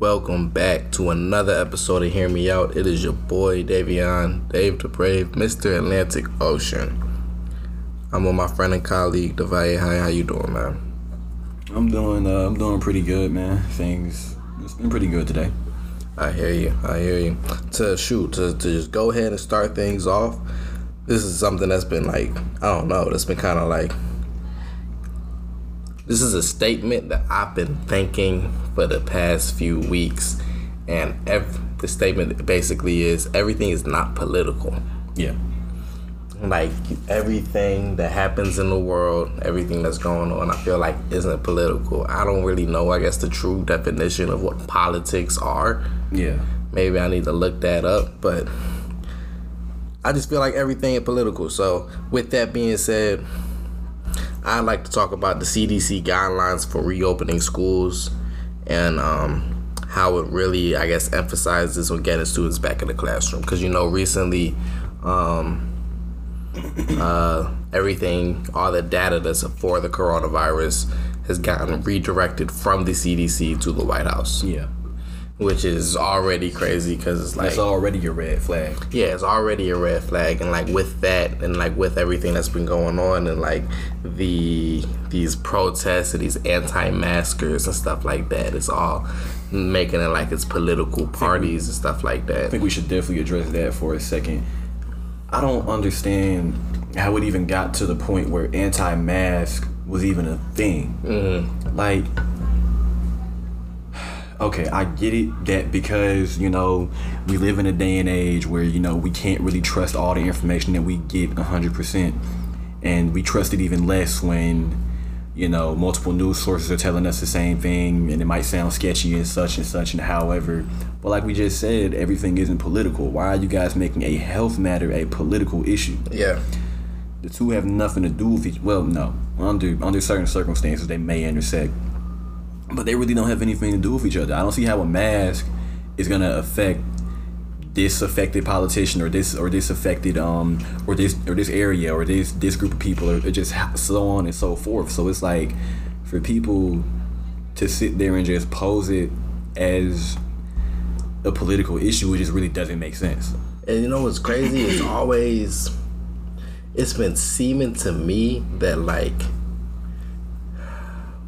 Welcome back to another episode of Hear Me Out. It is your boy Davion, Dave the Brave, Mr. Atlantic Ocean. I'm with my friend and colleague Devaye. Hi, how you doing, man? I'm doing uh, I'm doing pretty good, man. Things it's been pretty good today. I hear you. I hear you. To shoot, to, to just go ahead and start things off. This is something that's been like I don't know. That's been kind of like this is a statement that I've been thinking for the past few weeks, and ev- the statement basically is everything is not political. Yeah. Like everything that happens in the world, everything that's going on, I feel like isn't political. I don't really know, I guess, the true definition of what politics are. Yeah. Maybe I need to look that up, but I just feel like everything is political. So, with that being said, I'd like to talk about the CDC guidelines for reopening schools and um, how it really, I guess, emphasizes on getting students back in the classroom. Because, you know, recently, um, uh, everything, all the data that's for the coronavirus has gotten redirected from the CDC to the White House. Yeah. Which is already crazy because it's like it's already a red flag. yeah, it's already a red flag, and like with that, and like with everything that's been going on, and like the these protests and these anti-maskers and stuff like that, it's all making it like it's political parties and stuff like that. I think we should definitely address that for a second. I don't understand how it even got to the point where anti-mask was even a thing. Mm-hmm. Like, okay, I get it that because you know we live in a day and age where you know we can't really trust all the information that we get hundred percent, and we trust it even less when you know multiple news sources are telling us the same thing, and it might sound sketchy and such and such and however. But like we just said, everything isn't political. Why are you guys making a health matter a political issue? Yeah, The two have nothing to do with each. Well, no, under under certain circumstances they may intersect, but they really don't have anything to do with each other. I don't see how a mask is gonna affect this affected politician or this or this affected um or this or this area or this this group of people or, or just so on and so forth. So it's like for people to sit there and just pose it as a political issue, it just really doesn't make sense. and you know what's crazy? It's always it's been seeming to me that like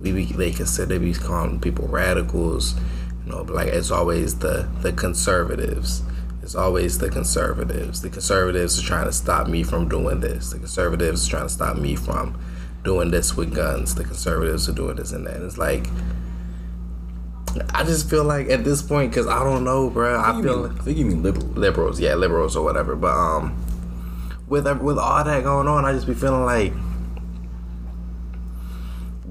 we be, they consider they be calling people radicals, you know, but like it's always the the conservatives. It's always the conservatives. The conservatives are trying to stop me from doing this. The conservatives are trying to stop me from doing this with guns. The conservatives are doing this and that. It's like I just feel like at this point, because I don't know, bro. I I feel think you mean liberal. liberals, yeah, liberals or whatever. But um, with with all that going on, I just be feeling like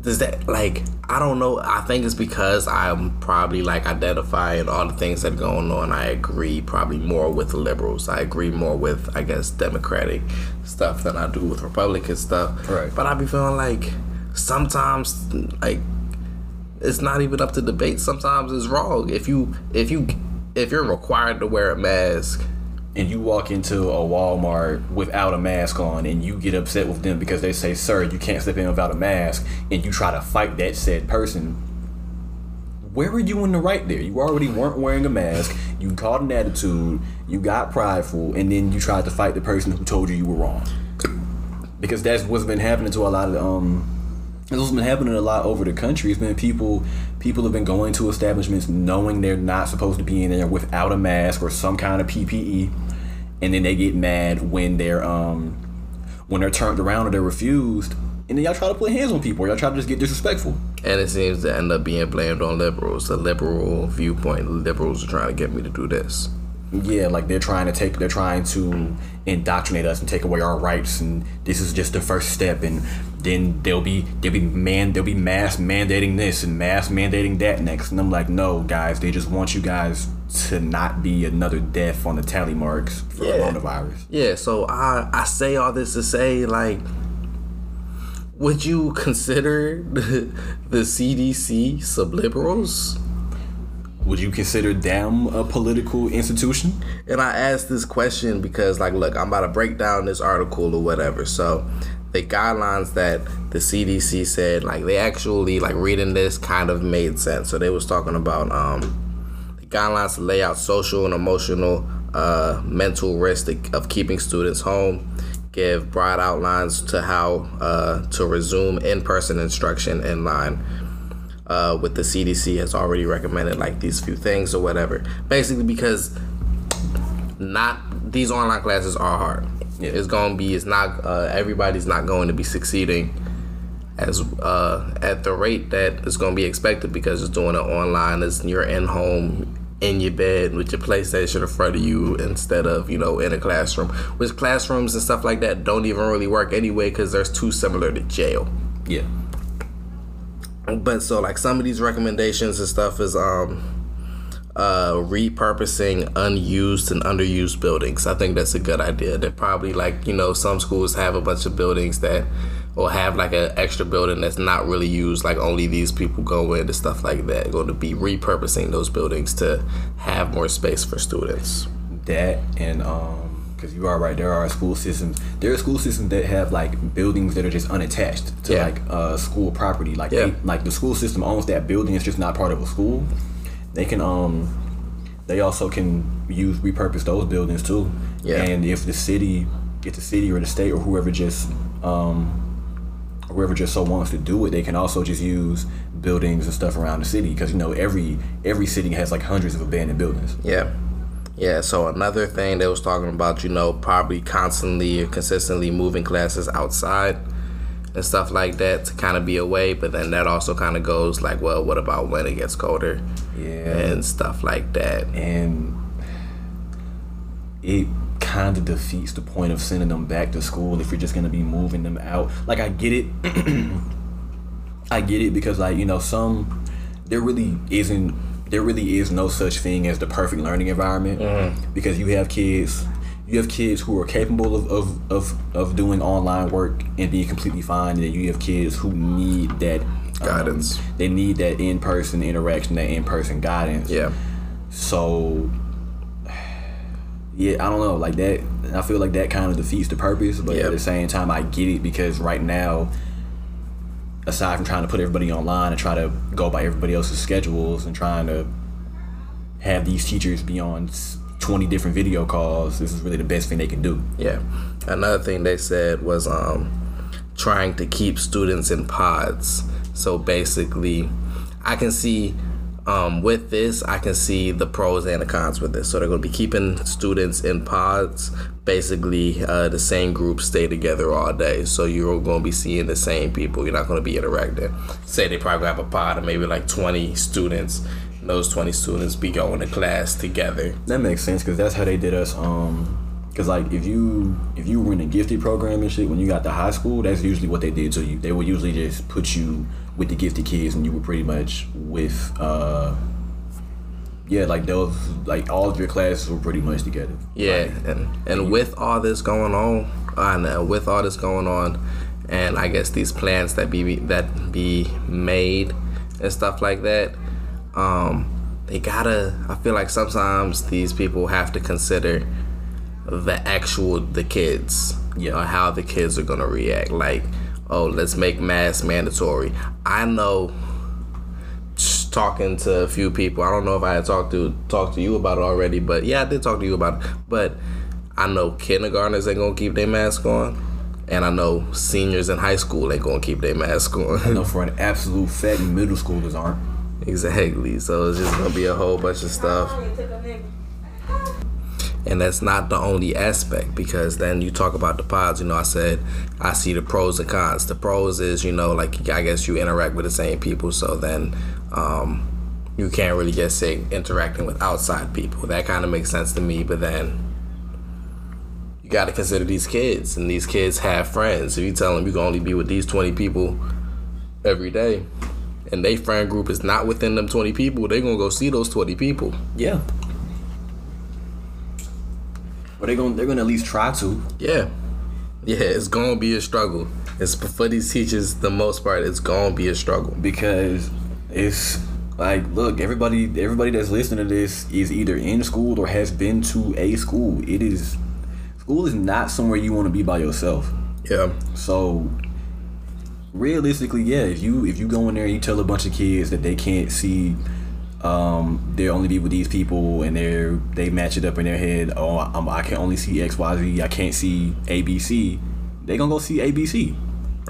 does that like I don't know. I think it's because I'm probably like identifying all the things that are going on. I agree probably more with liberals. I agree more with I guess Democratic stuff than I do with Republican stuff. Right. But I be feeling like sometimes like it's not even up to debate. Sometimes it's wrong. If you if you if you're required to wear a mask, and you walk into a Walmart without a mask on and you get upset with them because they say, Sir, you can't step in without a mask, and you try to fight that said person, where were you in the right there? You already weren't wearing a mask, you caught an attitude, you got prideful, and then you tried to fight the person who told you you were wrong. Because that's what's been happening to a lot of um this has been happening a lot over the country. It's been people people have been going to establishments knowing they're not supposed to be in there without a mask or some kind of PPE, and then they get mad when they're um when they're turned around or they're refused, and then y'all try to put hands on people. Or y'all try to just get disrespectful. and it seems to end up being blamed on liberals. The liberal viewpoint. Liberals are trying to get me to do this. Yeah, like they're trying to take, they're trying to indoctrinate us and take away our rights, and this is just the first step, and then they'll be they'll be man they'll be mass mandating this and mass mandating that next, and I'm like, no, guys, they just want you guys to not be another death on the tally marks for Yeah. coronavirus. Yeah, so I I say all this to say like would you consider the, the CDC subliberals? Would you consider them a political institution? And I asked this question because, like, look, I'm about to break down this article or whatever. So, the guidelines that the CDC said, like, they actually, like, reading this kind of made sense. So, they was talking about, um, the guidelines to lay out social and emotional uh, mental risk of keeping students home, give broad outlines to how uh, to resume in-person instruction in line uh, with the CDC has already recommended like these few things or whatever. Basically, because not these online classes are hard. Yeah. It's gonna be. It's not. Uh, everybody's not going to be succeeding as uh, at the rate that is going to be expected because it's doing it online. It's you're in home in your bed with your PlayStation in front of you instead of you know in a classroom. Which classrooms and stuff like that don't even really work anyway because they're too similar to jail. Yeah. But so like some of these recommendations and stuff is um uh, repurposing unused and underused buildings. I think that's a good idea. They're probably like you know some schools have a bunch of buildings that or have like an extra building that's not really used, like only these people go in and stuff like that. Going to be repurposing those buildings to have more space for students. That and um, because you are right, there are school systems. There are school systems that have like buildings that are just unattached to yeah. like uh, school property. Like yeah. they, like the school system owns that building. It's just not part of a school. They can um, they also can use repurpose those buildings too. Yeah. And if the city, if the city or the state or whoever just um whoever just so wants to do it, they can also just use buildings and stuff around the city because you know every every city has like hundreds of abandoned buildings. Yeah. Yeah, so another thing they was talking about, you know, probably constantly or consistently moving classes outside and stuff like that to kind of be away, but then that also kind of goes like, well, what about when it gets colder? Yeah. And stuff like that. And it kind of defeats the point of sending them back to school if you're just gonna be moving them out. Like I get it, I get it because like you know some there really isn't there really is no such thing as the perfect learning environment mm-hmm. because you have kids you have kids who are capable of, of, of, of doing online work and being completely fine and then you have kids who need that um, guidance they need that in-person interaction that in-person guidance yeah so yeah, I don't know, like that. I feel like that kind of defeats the purpose, but yep. at the same time, I get it because right now, aside from trying to put everybody online and try to go by everybody else's schedules and trying to have these teachers be on 20 different video calls, this is really the best thing they can do. Yeah. Another thing they said was um, trying to keep students in pods. So basically, I can see um, with this, I can see the pros and the cons with this. So they're going to be keeping students in pods. Basically, uh, the same group stay together all day. So you're going to be seeing the same people. You're not going to be interacting. Say they probably have a pod of maybe like 20 students. Those 20 students be going to class together. That makes sense because that's how they did us. Um, Cause like if you if you were in a gifted program and shit when you got to high school, that's usually what they did to you. They would usually just put you with the gifted kids, and you were pretty much with uh, yeah, like those like all of your classes were pretty much together. Yeah, like, and and with all this going on, and uh, with all this going on, and I guess these plans that be that be made and stuff like that, um, they gotta. I feel like sometimes these people have to consider the actual the kids, yeah, know, how the kids are gonna react, like oh, let's make masks mandatory. I know talking to a few people. I don't know if I had talked to talked to you about it already, but yeah, I did talk to you about it. But I know kindergartners ain't gonna keep their mask on. And I know seniors in high school ain't gonna keep their mask on. I know for an absolute fact middle schoolers aren't. Exactly. So it's just gonna be a whole bunch of stuff and that's not the only aspect because then you talk about the pods you know i said i see the pros and cons. The pros is you know like i guess you interact with the same people so then um, you can't really get sick interacting with outside people. That kind of makes sense to me but then you got to consider these kids and these kids have friends. If you tell them you can only be with these 20 people every day and they friend group is not within them 20 people they're gonna go see those 20 people. Yeah or they going they're gonna at least try to. Yeah, yeah, it's gonna be a struggle. It's for these teachers, the most part, it's gonna be a struggle because it's like, look, everybody, everybody that's listening to this is either in school or has been to a school. It is school is not somewhere you want to be by yourself. Yeah. So realistically, yeah, if you if you go in there and you tell a bunch of kids that they can't see um, they'll only be with these people, and they're they match it up in their head. Oh, I'm, I can only see X, Y, Z. I can't see ABC. They gonna go see ABC,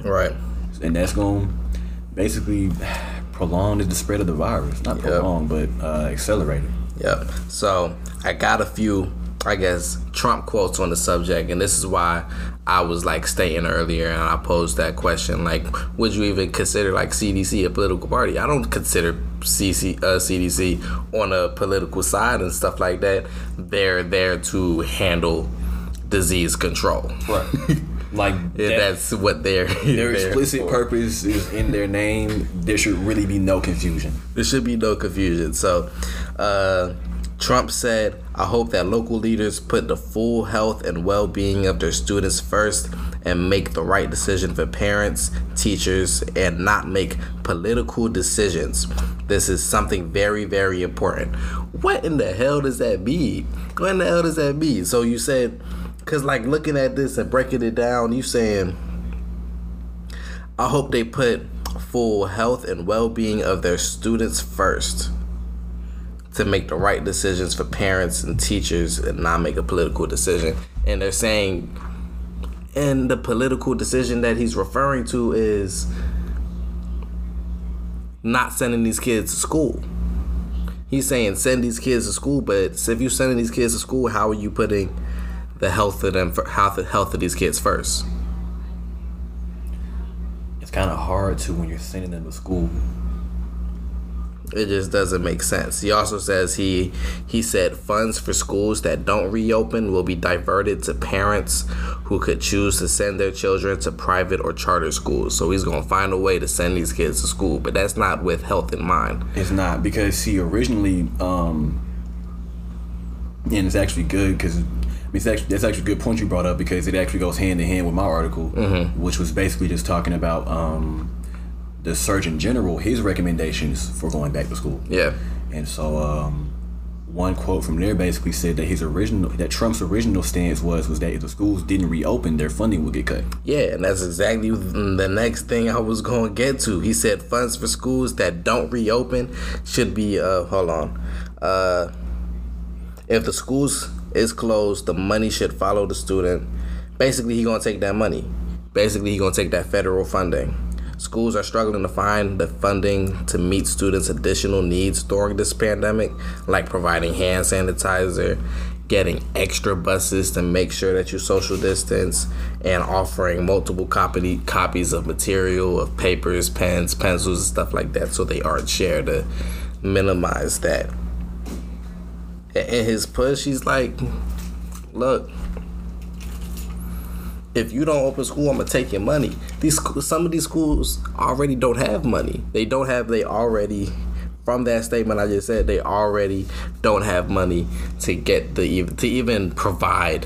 Right. and that's gonna basically prolong the spread of the virus. Not Yep. prolong, but uh, accelerate it. Yep. So I got a few, I guess, Trump quotes on the subject, and this is why I was like stating earlier, and I posed that question: like, would you even consider like CDC a political party? I don't consider CC, uh, CDC on a political side and stuff like that. They're there to handle disease control. Right. like Yeah, that's what they're their there explicit for. purpose is in their name. There should really be no confusion. There should be no confusion. So, uh, Trump said, I hope that local leaders put the full health and well being of their students first and make the right decision for parents, teachers, and not make political decisions. This is something very, very important. What in the hell does that mean? What in the hell does that mean? So, you said, because like looking at this and breaking it down, you saying, I hope they put full health and well-being of their students first to make the right decisions for parents and teachers and not make a political decision. And they're saying and the political decision that he's referring to is not sending these kids to school. He's saying send these kids to school, but if you're sending these kids to school, how are you putting the health of them for health health of these kids first? It's kind of hard to when you're sending them to school. It just doesn't make sense. He also says he he said funds for schools that don't reopen will be diverted to parents who could choose to send their children to private or charter schools. So he's gonna find a way to send these kids to school, but that's not with health in mind. It's not because see originally, um, and it's actually good because it's actually that's actually a good point you brought up because it actually goes hand in hand with my article, which was basically just talking about um, the Surgeon General his recommendations for going back to school. Yeah. And so, um, one quote from there basically said that his original, that Trump's original stance was was that if the schools didn't reopen, their funding would get cut. Yeah, and that's exactly the next thing I was going to get to. He said funds for schools that don't reopen should be uh hold on. Uh if the schools is closed, the money should follow the student. Basically, he going to take that money. Basically, he going to take that federal funding. Schools are struggling to find the funding to meet students' additional needs during this pandemic, like providing hand sanitizer, getting extra buses to make sure that you social distance, and offering multiple copy copies of material, of papers, pens, pencils, and stuff like that, so they aren't shared to minimize that. In his push, he's like, "Look, if you don't open school, I'm gonna take your money. These some of these schools already don't have money. They don't have. They already." From that statement I just said, they already don't have money to get the to even provide.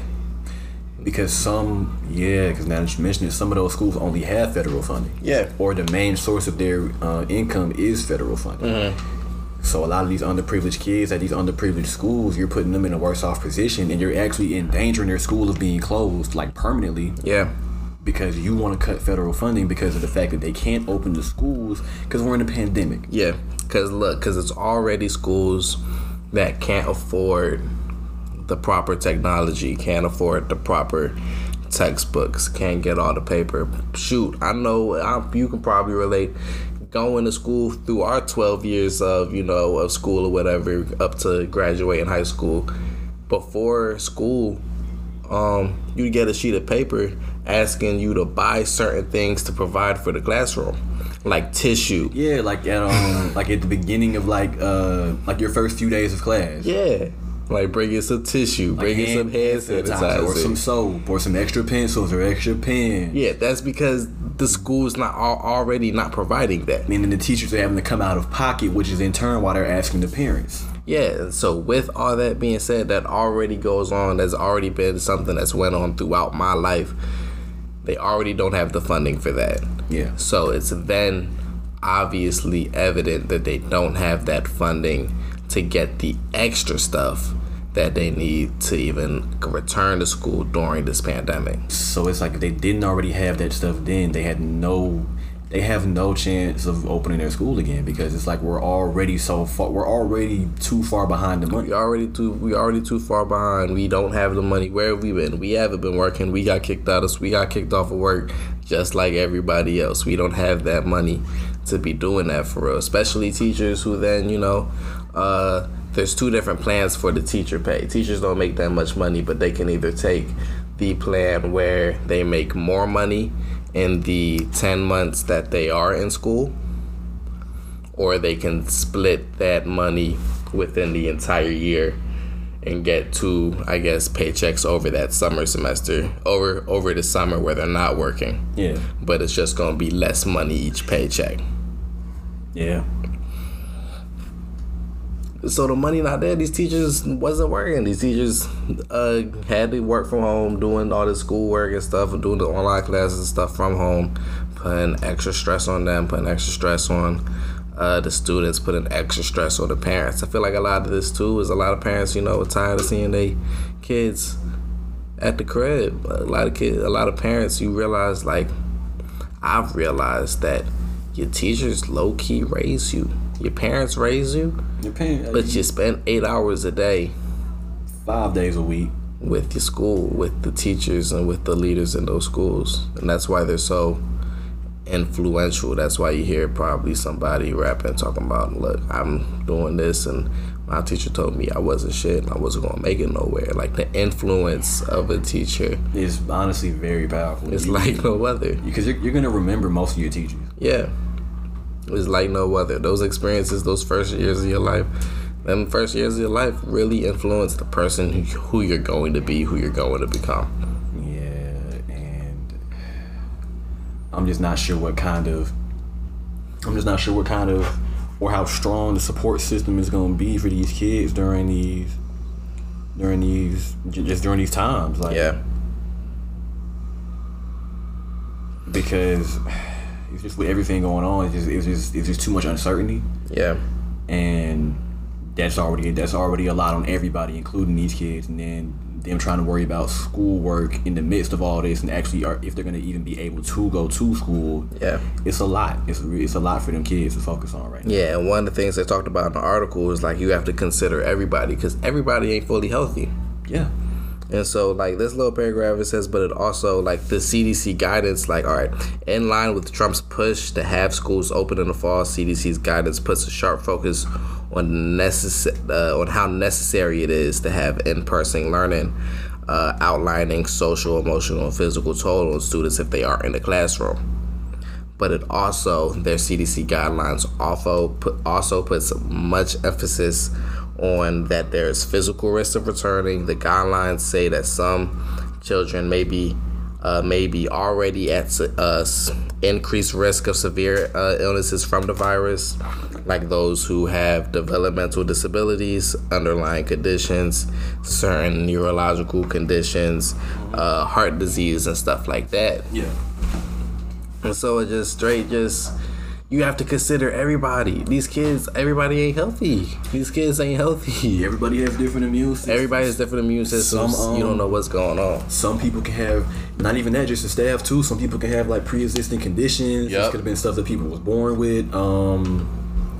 Because some, yeah, because now that you mention it, some of those schools only have federal funding. Yeah. Or the main source of their uh, income is federal funding. So a lot of these underprivileged kids at these underprivileged schools, you're putting them in a worse off position, and you're actually endangering their school of being closed, like permanently, Yeah, because you want to cut federal funding because of the fact that they can't open the schools because we're in a pandemic. yeah. Cause look, cause it's already schools that can't afford the proper technology, can't afford the proper textbooks, can't get all the paper. Shoot, I know I, you can probably relate. Going to school through our 12 years of you know of school or whatever up to graduating high school. Before school, um, you get a sheet of paper asking you to buy certain things to provide for the classroom, like tissue. Yeah, like at um, like at the beginning of like uh, like your first few days of class. Yeah, like bring in some tissue, bring in some hand sanitizer. or some soap or some extra pencils or extra pens. yeah, that's because the school's not already not providing that. Meaning the teachers are having to come out of pocket, which is in turn why they're asking the parents. Yeah, so with all that being said, that already goes on. That's already been something that's went on throughout my life. They already don't have the funding for that. Yeah. So it's then obviously evident that they don't have that funding to get the extra stuff that they need to even return to school during this pandemic. So it's like if they didn't already have that stuff then, they had no they have no chance of opening their school again because it's like we're already so far we're already too far behind the money We already too we already too far behind. We don't have the money. Where have we been? We haven't been working. We got kicked out of we got kicked off of work just like everybody else. We don't have that money to be doing that for real. Especially teachers who then, you know, uh there's two different plans for the teacher pay. Teachers don't make that much money, but they can either take the plan where they make more money in the 10 months that they are in school or they can split that money within the entire year and get two, I guess, paychecks over that summer semester, over over the summer where they're not working. yeah But it's just gonna be less money each paycheck. yeah So the money not there. These teachers wasn't working. These teachers uh, had to work from home, doing all the schoolwork and stuff, and doing the online classes and stuff from home, putting extra stress on them, putting extra stress on uh, the students, putting extra stress on the parents. I feel like a lot of this too is a lot of parents, you know, are tired of seeing their kids at the crib. A lot of kids, a lot of parents, you realize like I've realized that your teachers low key raise you. Your parents raise you, you're paying but you spend eight hours a day five days a week with your school, with the teachers, and with the leaders in those schools. And that's why they're so influential. That's why you hear probably somebody rapping, talking about, look, I'm doing this, and my teacher told me I wasn't shit and I wasn't going to make it nowhere. Like the influence of a teacher is honestly very powerful It's You- like no other. because you're, you're gonna remember most of your teachers Yeah. It's like no other. Those experiences, those first years of your life, them first years of your life really influence the person who, who you're going to be, who you're going to become. Yeah, and I'm just not sure what kind of I'm just not sure what kind of or how strong the support system is going to be for these kids during these during these just during these times like Yeah. because it's just with everything going on it's just it's just it's just too much uncertainty Yeah. and that's already that's already a lot on everybody, including these kids, and then them trying to worry about schoolwork in the midst of all this, and actually, are, if they're gonna even be able to go to school, Yeah. it's a lot. It's a, it's a lot for them kids to focus on right now. Yeah. And one of the things they talked about in the article is like you have to consider everybody because everybody ain't fully healthy. Yeah, And so, like this little paragraph, it says, but it also like the CDC guidance, like, all right, in line with Trump's push to have schools open in the fall, CDC's guidance puts a sharp focus on necess- uh, on how necessary it is to have in-person learning, uh, outlining social, emotional, and physical toll on students if they are in the classroom. But it also their CDC guidelines also put also puts much emphasis on that there's physical risk of returning. The guidelines say that some children may be uh, may be already at uh, increased risk of severe uh, illnesses from the virus, like those who have developmental disabilities, underlying conditions, certain neurological conditions, uh, heart disease, and stuff like that. yeah, And so it just straight just you have to consider everybody. These kids, everybody ain't healthy. These kids ain't healthy. everybody has different immune systems. Everybody has different immune systems. Some, um, you don't know what's going on. Some people can have not even that, just the staff too. Some people can have like pre-existing conditions. This Yep. could have been stuff that people was born with. Um,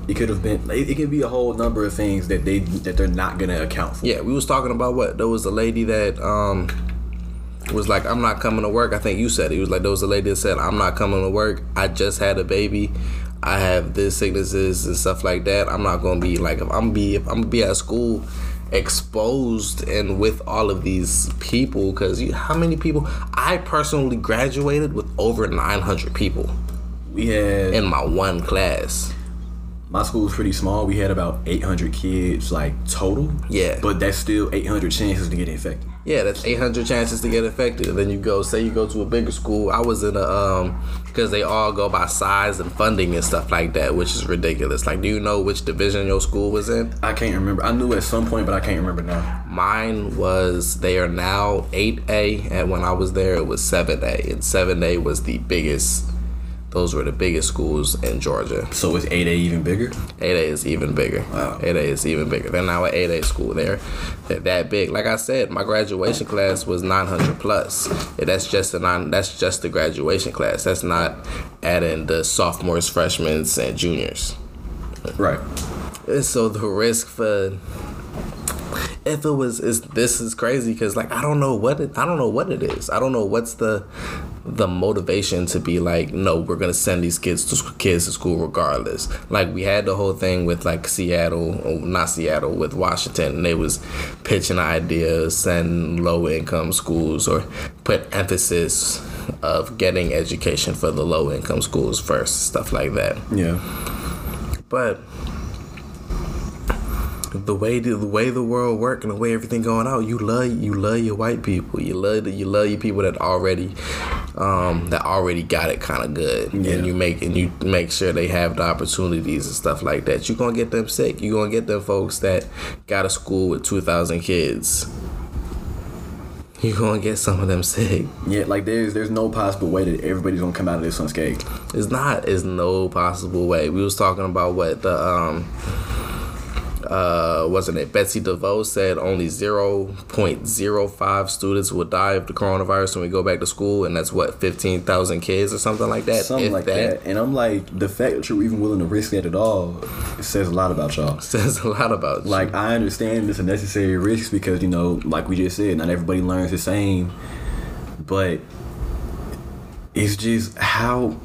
it could have been. It, it could be a whole number of things that they that they're not gonna account for. Yeah, we was talking about what there was a lady that um was like, I'm not coming to work. I think you said it. He was like, there was a lady that said, I'm not coming to work. I just had a baby. I have this sicknesses and stuff like that. I'm not gonna be like if I'm be if I'm gonna be at school exposed and with all of these people because how many people I personally graduated with over 900 people We had in my one class. my school was pretty small. We had about 800 kids like total. Yeah. But that's still 800 chances to get infected. Yeah, that's 800 chances to get infected. And then you go, say you go to a bigger school. I was in a, um, because they all go by size and funding and stuff like that, which is ridiculous. Like, do you know which division your school was in? I can't remember. I knew at some point, but I can't remember now. Mine was, they are now 8A, and when I was there, it was 7A. And 7A was the biggest, those were the biggest schools in Georgia. So is 8A even bigger? 8A is even bigger. Wow. 8A is even bigger. They're now an 8A school. They're, they're that big. Like I said, my graduation class was 900 plus. That's just the non. That's just the graduation class. That's not adding the sophomores, freshmen, and juniors. Right. And so the risk for if it was is this is crazy because like I don't know what it, I don't know what it is. I don't know what's the the motivation to be like no we're gonna send these kids to sc- kids to school regardless. Like we had the whole thing with like Seattle, or not Seattle, with Washington, and they was pitching ideas send low income schools or put emphasis of getting education for the low income schools first, stuff like that. Yeah. But the way the, the way the world work and the way everything going out, you love you love your white people. You love the, you love your people that already um, that already got it kind of good, Yeah. and you make and you make sure they have the opportunities and stuff like that. You are gonna get them sick. You are gonna get them folks that got a school with two thousand kids. you're gonna get some of them sick. Yeah, like there's there's no possible way that everybody's gonna come out of this unscathed. It's not. It's no possible way. We was talking about what the um uh wasn't it Betsy DeVos said only zero point zero five students will die of the coronavirus when we go back to school, and that's what fifteen thousand kids or something like that. Something like that. And I'm like, the fact that you're even willing to risk that at all, it says a lot about y'all. says a lot about you. Like I understand it's a necessary risk because you know, like we just said, not everybody learns the same. But it's just how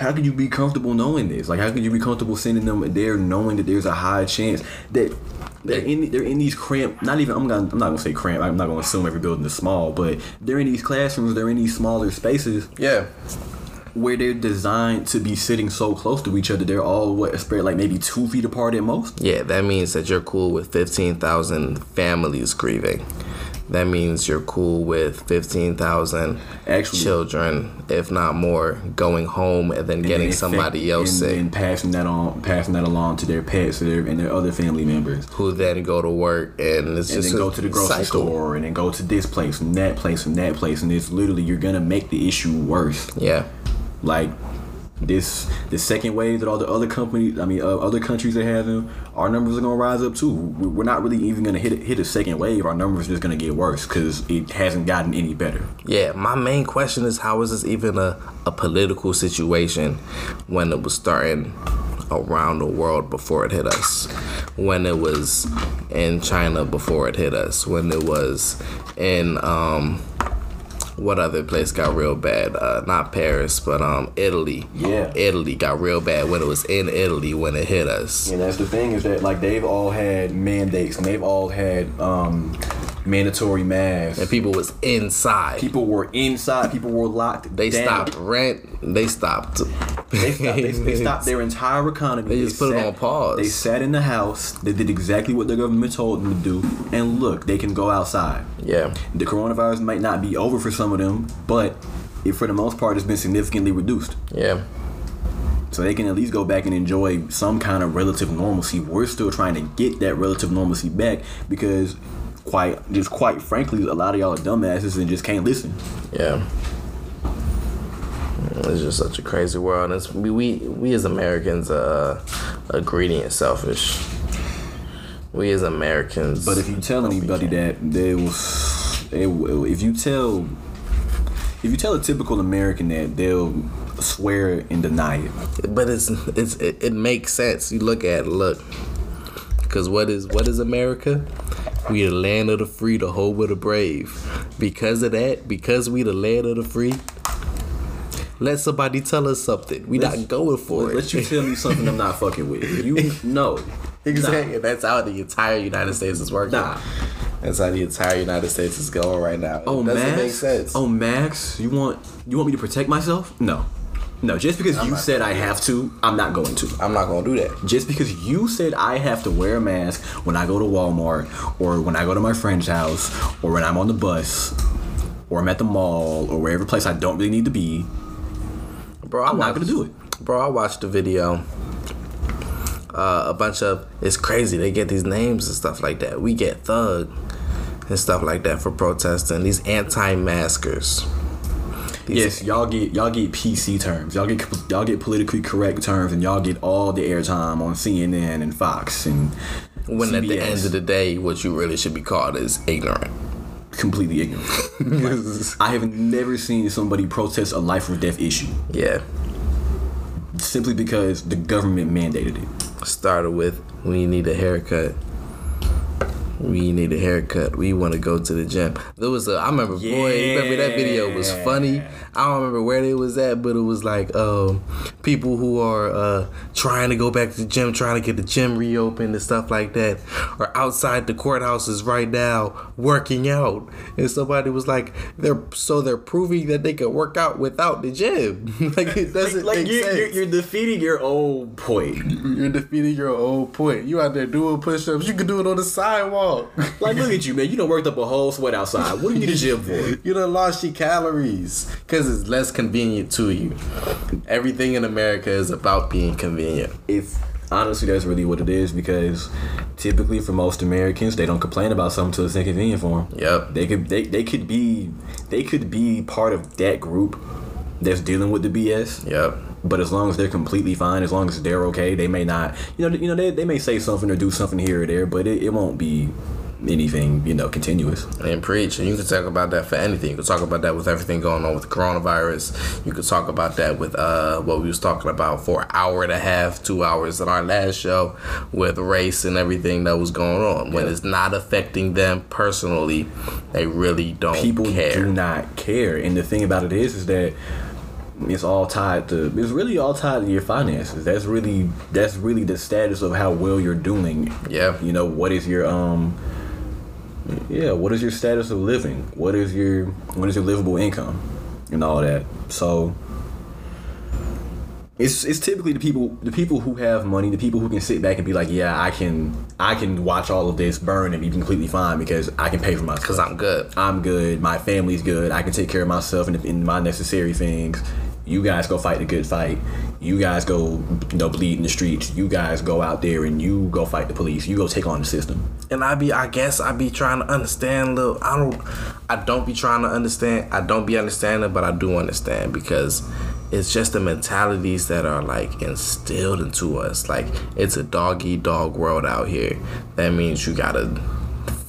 how could you be comfortable knowing this? Like how could you be comfortable sending them there knowing that there's a high chance that they're in they're in these cramped not even I'm gonna I'm not gonna say cramped, I'm not gonna assume every building is small, but they're in these classrooms, they're in these smaller spaces yeah. where they're designed to be sitting so close to each other. They're all what spread like maybe two feet apart at most. Yeah, that means that you're cool with 15,000 families grieving. That means you're cool with 15,000 Actually- children, if not more, going home and then getting and somebody infect- else and, sick. and passing that on, passing that along to their pets and their, and their other family members, who then go to work and it's and just then go to the grocery cycle. store, and then go to this place and that place and that place, and it's literally you're gonna make the issue worse. Yeah, Like this, the second wave that all the other companies, I mean, uh, other countries are having, our numbers are gonna rise up too. We- We're not really even gonna hit hit a second wave. Our numbers are just gonna get worse because it hasn't gotten any better. yeah. My main question is how is this even a, a political situation when it was starting around the world before it hit us? When it was in China before it hit us? When it was in um, what other place got real bad? Uh, not Paris, but um, Italy. Yeah. Italy got real bad when it was in Italy when it hit us. And that's the thing is that like they've all had mandates and they've all had um, mandatory masks. And people was inside. people were inside. People were locked. They down. stopped rent. They stopped. They stopped, they, they stopped their entire economy. They just put it on pause. They sat in the house. They did exactly what the government told them to do. And look, they can go outside. Yeah, The coronavirus might not be over for some of them, but it, for the most part, it's been significantly reduced. yeah, So they can at least go back and enjoy some kind of relative normalcy. We're still trying to get that relative normalcy back because, quite just quite frankly, a lot of y'all are dumbasses and just can't listen. yeah. It's just such a crazy world. It's, we, we we as Americans uh, are greedy and selfish. We as Americans. But if you tell anybody that they was, they will, if you tell, if you tell a typical American that they'll swear and deny it. but it's it's it, it makes sense. You look at it, look, because what is what is America? We the land of the free, the home of the brave. Because of that, because we the land of the free, let somebody tell us something. We Let's- not going for it. Let you tell me something I'm not fucking with. You know. Exactly. That's how the entire United States is working. Nah. That's how the entire United States is going right now. Oh, it doesn't Max. make sense. Oh, Max, you want you want me to protect myself? No, no. Just because you not said I have to, I'm not going to. I'm not gonna do that. Just because you said I have to wear a mask when I go to Walmart or when I go to my friend's house or when I'm on the bus or I'm at the mall or wherever place I don't really need to be, Bro, I I'm not watched- gonna do it. Bro, I watched the video. Uh, a bunch of it's crazy. They get these names and stuff like that. We get thug and stuff like that for protesting. These anti-maskers. Yes, y'all get y'all get PC terms. Y'all get y'all get politically correct terms, and y'all get all the airtime on CNN and Fox and When at the end of the day, what you really should be called is ignorant. completely ignorant. I have never seen somebody protest a life or death issue yeah. simply because the government mandated it. Started with we need a haircut. We need a haircut. We want to go to the gym. There was a. I remember, boy. Remember that video was funny. I don't remember where they was at, but it was like um, people who are uh, trying to go back to the gym, trying to get the gym reopened and stuff like that, are outside the courthouses right now working out. And somebody was like, "They're so they're proving that they can work out without the gym. like it doesn't Like make you're, sense. you're, you're defeating your own point. You're defeating your own point. You out there doing push-ups. You can do it on the sidewalk. Like look at you, man. You don't worked up a whole sweat outside. What do you need a gym for? you done lost your calories because it's less convenient to you. Everything in America is about being convenient. It's honestly that's really what it is because typically for most Americans they don't complain about something until it's inconvenient for them. Yep. They could they, they could be they could be part of that group that's dealing with the BS. Yep. But as long as they're completely fine, as long as they're okay, they may not you know you know they, they may say something or do something here or there, but it, it won't be anything you know continuous. And preach. And you can talk about that for anything. You can talk about that with everything going on with the coronavirus. You could talk about that with uh, what we was talking about for an hour and a half, two hours in our last show with race and everything that was going on. When it's not affecting them personally, they really don't people care. do not care and the thing about it is is that it's all tied to it's really all tied to your finances that's really that's really the status of how well you're doing Yeah. you know what is your um yeah what is your status of living what is your what is your livable income and all that so it's, it's typically the people the people who have money the people who can sit back and be like yeah I can I can watch all of this burn and be completely fine because I can pay for myself Because I'm good. I'm good. My family's good. I can take care of myself and, and my necessary things. You guys go fight the good fight. You guys go, you know, bleed in the streets. You guys go out there and you go fight the police. You go take on the system. and I be I guess I be trying to understand little I don't I don't be trying to understand I don't be understanding but I do understand because it's just the mentalities that are like instilled into us like it's a dog eat dog world out here that means you gotta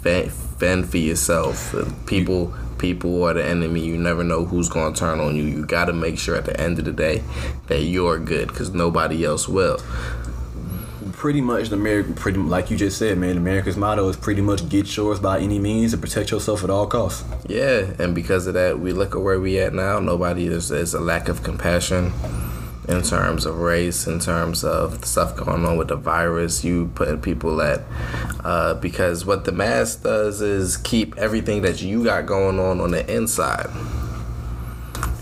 fend, fend for yourself people people are the enemy you never know who's gonna turn on you you gotta make sure at the end of the day that you're good because nobody else will Pretty much, the American, pretty like you just said, man. America's motto is pretty much get yours by any means and protect yourself at all costs. Yeah, and because of that, we look at where we at now. Nobody is there's a lack of compassion in terms of race, in terms of stuff going on with the virus. You putting people at uh, because what the mask does is keep everything that you got going on on the inside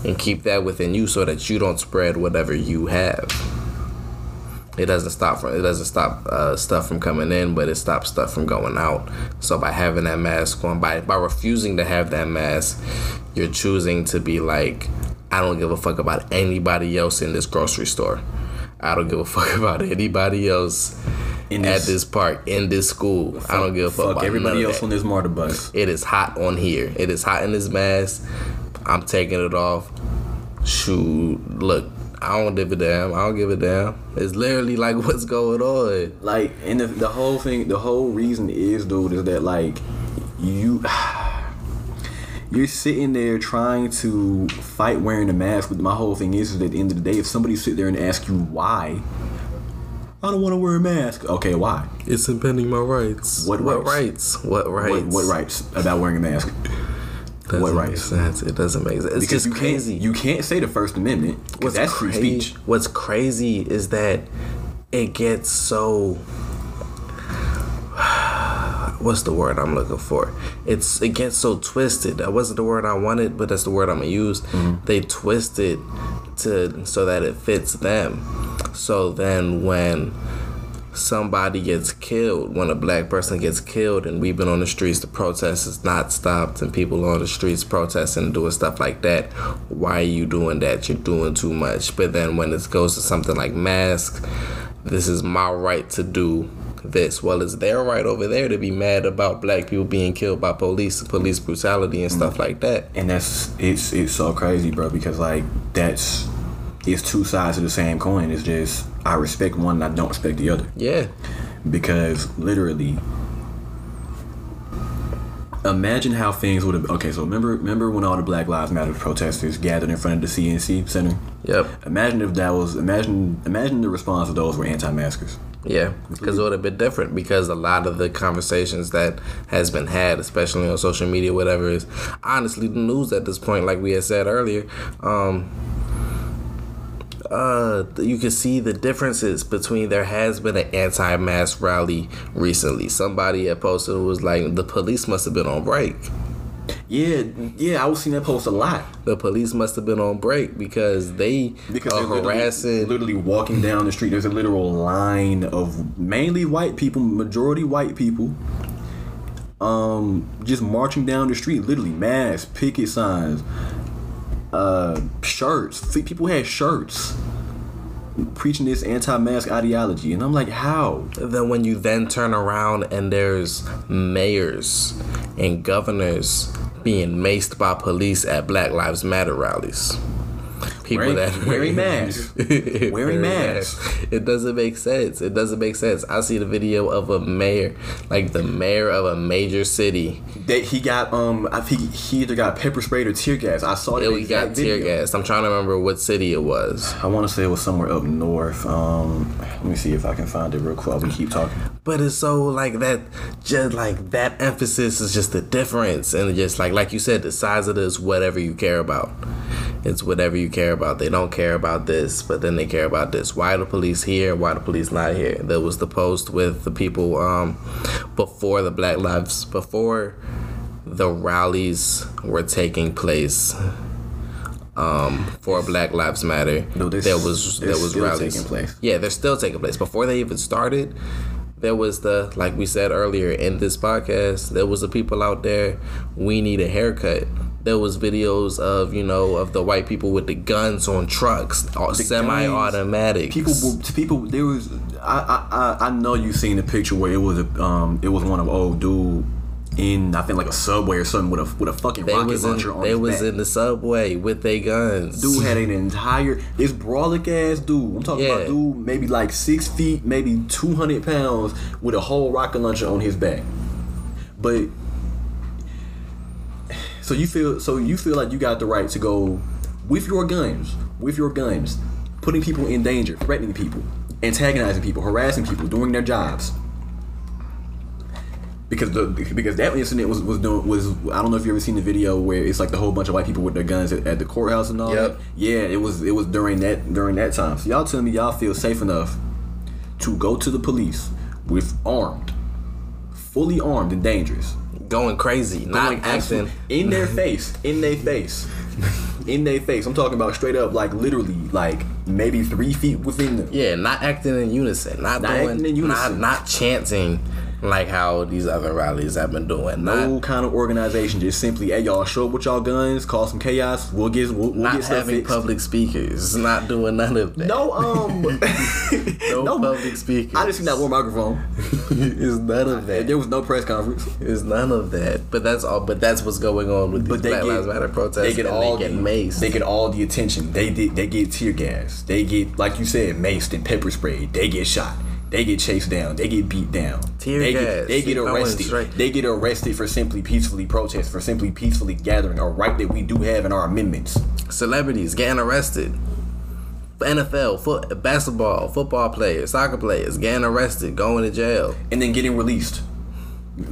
and keep that within you so that you don't spread whatever you have. It doesn't stop from it doesn't stop uh, stuff from coming in, but it stops stuff from going out. So by having that mask on, by by refusing to have that mask, you're choosing to be like, I don't give a fuck about anybody else in this grocery store. I don't give a fuck about anybody else In at this- this park, in this school. I don't give a fuck, Fuck about everybody else that. on this MARTA bus. It is hot on here. It is hot in this mask. I'm taking it off. Shoot, look, I don't give a damn. I don't give a damn. It's literally like what's going on. Like, and the, the whole thing, the whole reason is, dude, is that like you, you're sitting there trying to fight wearing a mask. But my whole thing is, is that at the end of the day, if somebody sit there and ask you why, I don't want to wear a mask. Okay, why? It's impending my rights. What what rights? rights? What rights? What, what rights about wearing a mask? Doesn't what rights? sense. It doesn't make sense. It's Because just you crazy. can't you can't say the First Amendment because what's that's free crazy, speech. What's crazy is that it gets so. What's the word I'm looking for? It's it gets so twisted. That wasn't the word I wanted, but that's the word I'm gonna use. Mm-hmm. They twist it to so that it fits them. So then when somebody gets killed, when a black person gets killed, and we've been on the streets, the protest is not stopped, and people on the streets protesting and doing stuff like that. Why are you doing that? You're doing too much. But then when it goes to something like masks, this is my right to do. This. Well, it's their right over there to be mad about black people being killed by police, police brutality, and stuff mm. like that. and that's it's it's so crazy, bro. Because like that's it's two sides of the same coin. It's just I respect one and I don't respect the other. Yeah, because literally imagine how things would have okay so remember remember when all the black lives matter protesters gathered in front of the CNN center yep, imagine if that was imagine imagine the response of those were anti-maskers yeah. Because it would have been different. Because a lot of the conversations that has been had, especially on social media, whatever, is honestly the news at this point. Like we had said earlier, um, uh, you can see the differences between there has been an anti-mask rally recently. Somebody had posted was like the police must have been on break. Yeah yeah i was seeing that post a lot. The police must have been on break because they because are they're literally- harassing. literally walking down the street. There's a literal line of mainly white people majority white people um just marching down the street literally masks picket signs uh shirts. People had shirts preaching this anti-mask ideology. And i'm like how? Then when you then turn around and there's mayors and governors being maced by police at Black Lives Matter rallies. People Wearing- that wearing masks. Wearing masks. It doesn't make sense. It doesn't make sense. I see the video of a mayor, like the mayor of a major city. that he got um i think he either got pepper sprayed or tear gas i saw that It, we got tear video. gas. I'm trying to remember what city it was. I want to say it was somewhere up north. Um, let me see if I can find it real quick. We keep talking. But it's so like that, just like that emphasis is just the difference, and just like like you said, the size of this, whatever you care about, it's whatever you care about. They don't care about this, but then they care about this. Why the police here? Why the police not here? There was the post with the people um before the Black Lives before the rallies were taking place um for Black Lives Matter. No, this- there was there was still rallies taking place. yeah, they're still taking place. Before they even started, there was the like we said earlier in this podcast, there was the people out there, we need a haircut. There was videos of, you know, of the white people with the guns on trucks, semi automatics. People, people, there was. I, I, I- I know you seen the picture where it was a, um, it was one of old dude in I think like a subway or something with a with a fucking they rocket was in launcher on they was back. in the subway with their guns. Dude had an entire this brolic ass dude. I'm talking Yeah. about dude maybe like six feet, maybe two hundred pounds with a whole rocket launcher on his back. But so you feel so you feel like you got the right to go with your guns, with your guns, putting people in danger, threatening people, antagonizing people, harassing people, doing their jobs. Because the because that incident was was doing was I don't know if you ever seen the video where it's like the whole bunch of white people with their guns at, at the courthouse and all Yep. that. Yeah, it was it was during that during that time. So y'all tell me y'all feel safe enough to go to the police with armed, fully armed and dangerous, going crazy, not going acting. in their face, in their face, in their face. I'm talking about straight up, like literally, like maybe three feet within them. Yeah, not acting in unison, not, Not doing, acting in unison. not not chanting like how these other rallies have been doing. Not No kind of organization, just simply, hey y'all, show up with y'all guns, cause some chaos. We'll get we'll, we'll not get having fixed. public speakers, not doing none of that. No, um, no, public speakers. I just seen that one microphone. it's none of that. There was no press conference. It's none of that. But that's all. But that's what's going on with these But they Black get Lives Matter protests. They get all they get the, maced. They get all the attention. They did. They get tear gas. They get like you said, maced and pepper sprayed. They get shot. They get chased down. They get beat down. Tear they gas. Get, they get arrested. straight. They get arrested for simply peacefully protest, for simply peacefully gathering, a right that we do have in our amendments. Celebrities getting arrested. NFL, foot, basketball, football players, soccer players getting arrested, going to jail. and then getting released.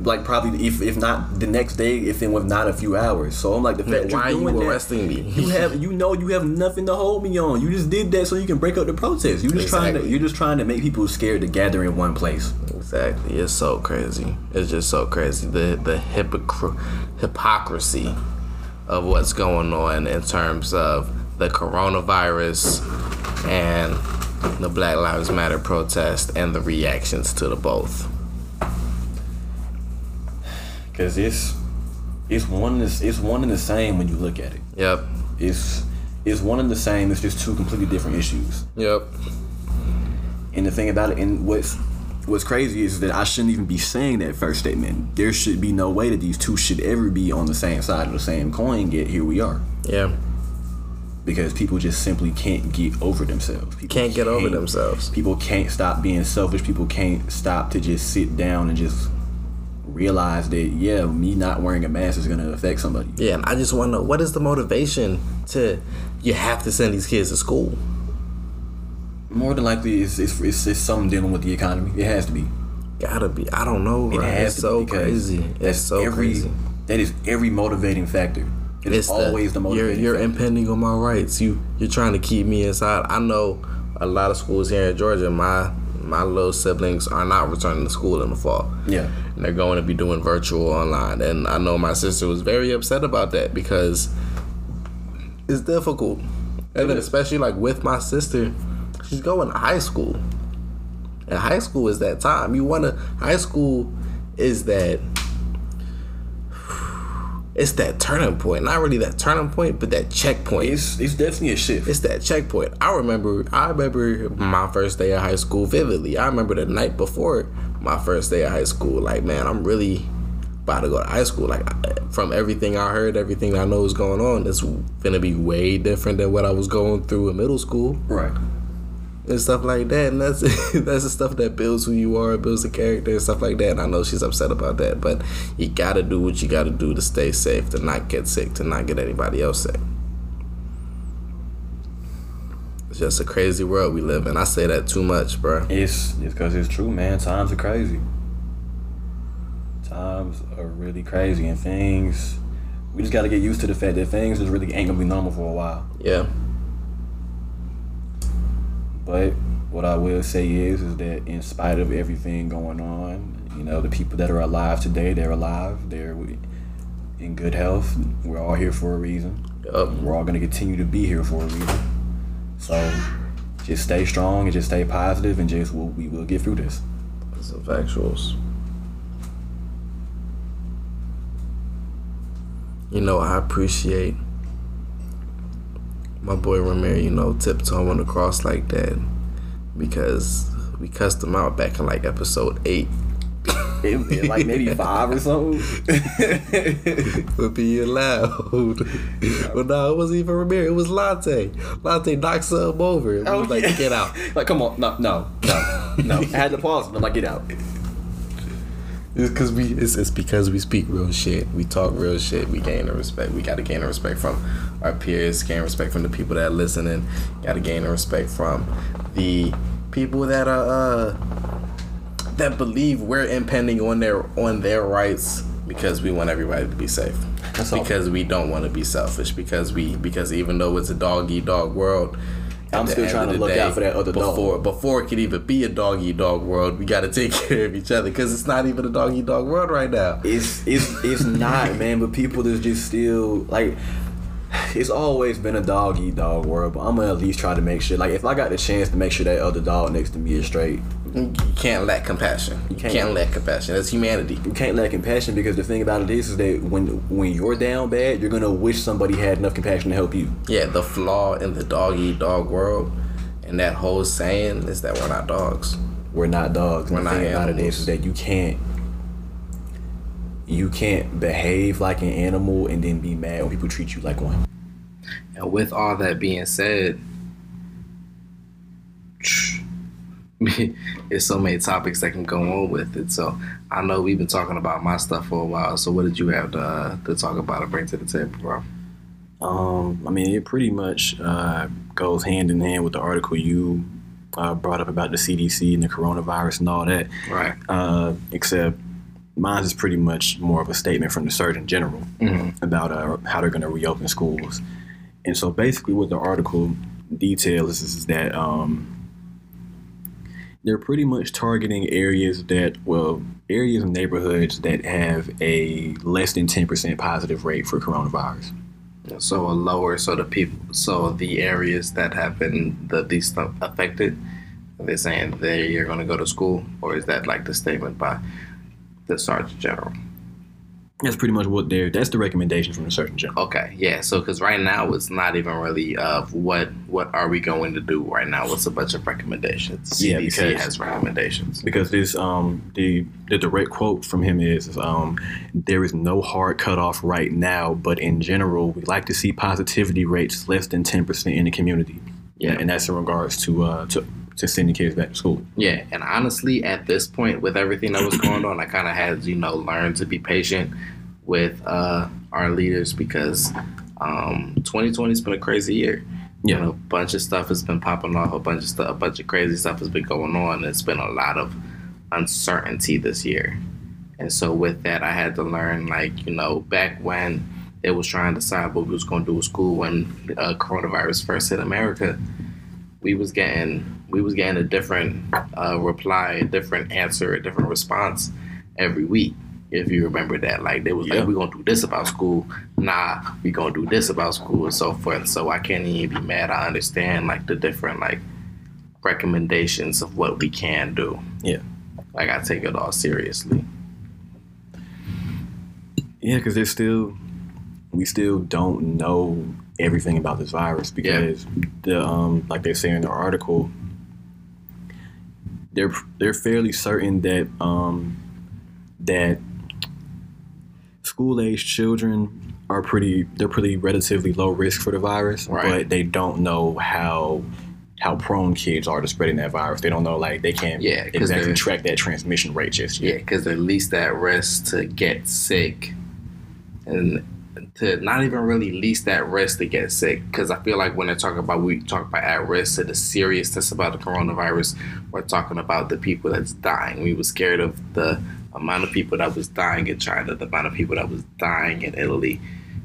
Like probably if if not the next day, if it was not a few hours. So I'm like the fact that Why are you're you doing that, arresting me? You have you know you have nothing to hold me on. You just did that so you can break up the protest. You just trying to, you're just trying to make people scared to gather in one place. Exactly. It's so crazy. It's just so crazy. The the hypocr- hypocrisy of what's going on in terms of the coronavirus and the Black Lives Matter protest and the reactions to the both. Cause it's it's one it's, it's one and the same when you look at it. Yep. It's it's one and the same. It's just two completely different issues. Yep. And the thing about it, and what's what's crazy is that I shouldn't even be saying that first statement. There should be no way that these two should ever be on the same side of the same coin. Yet here we are. Yeah. Because people just simply can't get over themselves. People Can't get over themselves. People can't stop being selfish. People can't stop to just sit down and just realize that yeah, me not wearing a mask is gonna affect somebody. Yeah, and I just want to know what is the motivation to you have to send these kids to school? More than likely, it's it's, it's, it's something dealing with the economy. It has to be. Gotta be. I don't know, It bro. has It's to so be crazy. It's so every, crazy. That is every motivating factor. It is It's always the, you're you're factor. impending on my rights. You you're trying to keep me inside. I know a lot of schools here in Georgia. My my little siblings are not returning to school in the fall. yeah. and they're going to be doing virtual online. And I know my sister was very upset about that because it's difficult. And then especially like with my sister, she's going to high school. And high school is that time. You want to high school is that it's that turning point. Not really that turning point, but that checkpoint. It's it's definitely a shift. It's that checkpoint. I remember. I remember my first day of high school vividly. I remember the night before my first day of high school. Like, man, I'm really about to go to high school. Like, from everything I heard, everything I know is going on, it's gonna be way different than what I was going through in middle school right. And stuff like that. And that's that's the stuff that builds who you are, builds the character and stuff like that. And I know she's upset about that, but you gotta do what you gotta do to stay safe, to not get sick, to not get anybody else sick. It's just a crazy world we live in. I say that too much, bro. It's it's because it's true, man. Times are crazy. Times are really crazy, and things. We just got to get used to the fact that things just really ain't gonna be normal for a while. Yeah. But what I will say is, is that in spite of everything going on, you know, the people that are alive today, they're alive. They're in good health. We're all here for a reason. Yup. We're all gonna continue to be here for a reason. So just stay strong and just stay positive, and just we'll, we will get through this. Some factuals. You know, I appreciate my boy Ramir, you know, tiptoeing across like that because we cussed him out back in like episode 8. It- it- like maybe five or something. Would be allowed. but no, it wasn't even Ramir, it was Latte. Latte knocks him over. and We was oh, like, yeah. get out. like, come on, no, no, no, no. I had to pause. I'm like, get out. It's because we it's, it's because we speak real shit. We talk real shit. We gain the respect. We gotta gain the respect from our peers, gain respect from the people that are listening, gotta gain the respect from the people that are uh that believe we're impending on their on their rights because we want everybody to be safe. That's all. because we don't want to be selfish. Because we because even though it's a dog eat dog world. I'm still trying to look out for that other dog. before, Before it could even be a dog eat dog world, we got to take care of each other because it's not even a dog eat dog world right now. It's it's it's not, man. But people is just still like. It's always been a dog eat dog world, but I'm gonna at least try to make sure. Like, if I got the chance to make sure that other dog next to me is straight, You can't lack compassion. You can't. can't, lack compassion. That's humanity. you can't lack compassion because the thing about it is, is that when when you're down bad, you're gonna wish somebody had enough compassion to help you. Yeah, the flaw in the dog eat dog world and that whole saying is that we're not dogs. We're not dogs. We're and the not thing about it animals. is, is that you can't you can't behave like an animal and then be mad when people treat you like one. And with all that being said, there's so many topics that can go on with it. So I know we've been talking about my stuff for a while. So what did you have to, uh, to talk about or bring to the table, bro? Um, I mean, it pretty much uh, goes hand in hand with the article you uh, brought up about the CDC and the coronavirus and all that. Right. Uh, except mine is pretty much more of a statement from the Surgeon General Mhm. about uh, how they're going to reopen schools. And so basically, what the article details is, is that um, they're pretty much targeting areas that, well, areas and neighborhoods that have a less than 10% positive rate for coronavirus. So a lower, so the people, so the areas that have been the least affected, they're saying they are going to go to school, or is that like the statement by the Sergeant General? That's pretty much what they're. That's the recommendation from the Surgeon General. Okay, yeah. So because right now it's not even really of what what are we going to do right now. It's a bunch of recommendations. CDC Yeah, because- has recommendations. because this um the the direct quote from him is um there is no hard cutoff right now, but in general we like to see positivity rates less than ten percent in the community. Yeah. and that's in regards to uh to to send sending kids back to school. Yeah, and honestly, at this point, with everything that was going on, I kind of had you know learned to be patient with uh, our leaders because um, 2020 has been a crazy year. Yeah. You know, a bunch of stuff has been popping off. A bunch of stuff, a bunch of crazy stuff has been going on. It's been a lot of uncertainty this year, and so with that, I had to learn like you know back when it was trying to decide what we was going to do with school when uh, coronavirus first hit America we was getting we was getting a different uh, reply, a different answer, a different response every week. If you remember that, like they was Yeah. like, "We gonna do this about school." Nah, we gonna do this about school and so forth. So I can't even be mad. I understand like the different like recommendations of what we can do. Yeah. like I take it all seriously. Yeah, because there's still we still don't know everything about this virus because the um like they say in the article they're they're fairly certain that um that school age children are pretty they're pretty relatively low risk for the virus Right. but they don't know how how prone kids are to spreading that virus they don't know like they can't Yeah, exactly track that transmission rate just yet Yeah, because they're least at risk to get sick, and to not even really least that risk to get sick. Because I feel like when they talk about we talk about at risk to the seriousness about the coronavirus, we're talking about the people that's dying. We were scared of the amount of people that was dying in China, the amount of people that was dying in Italy.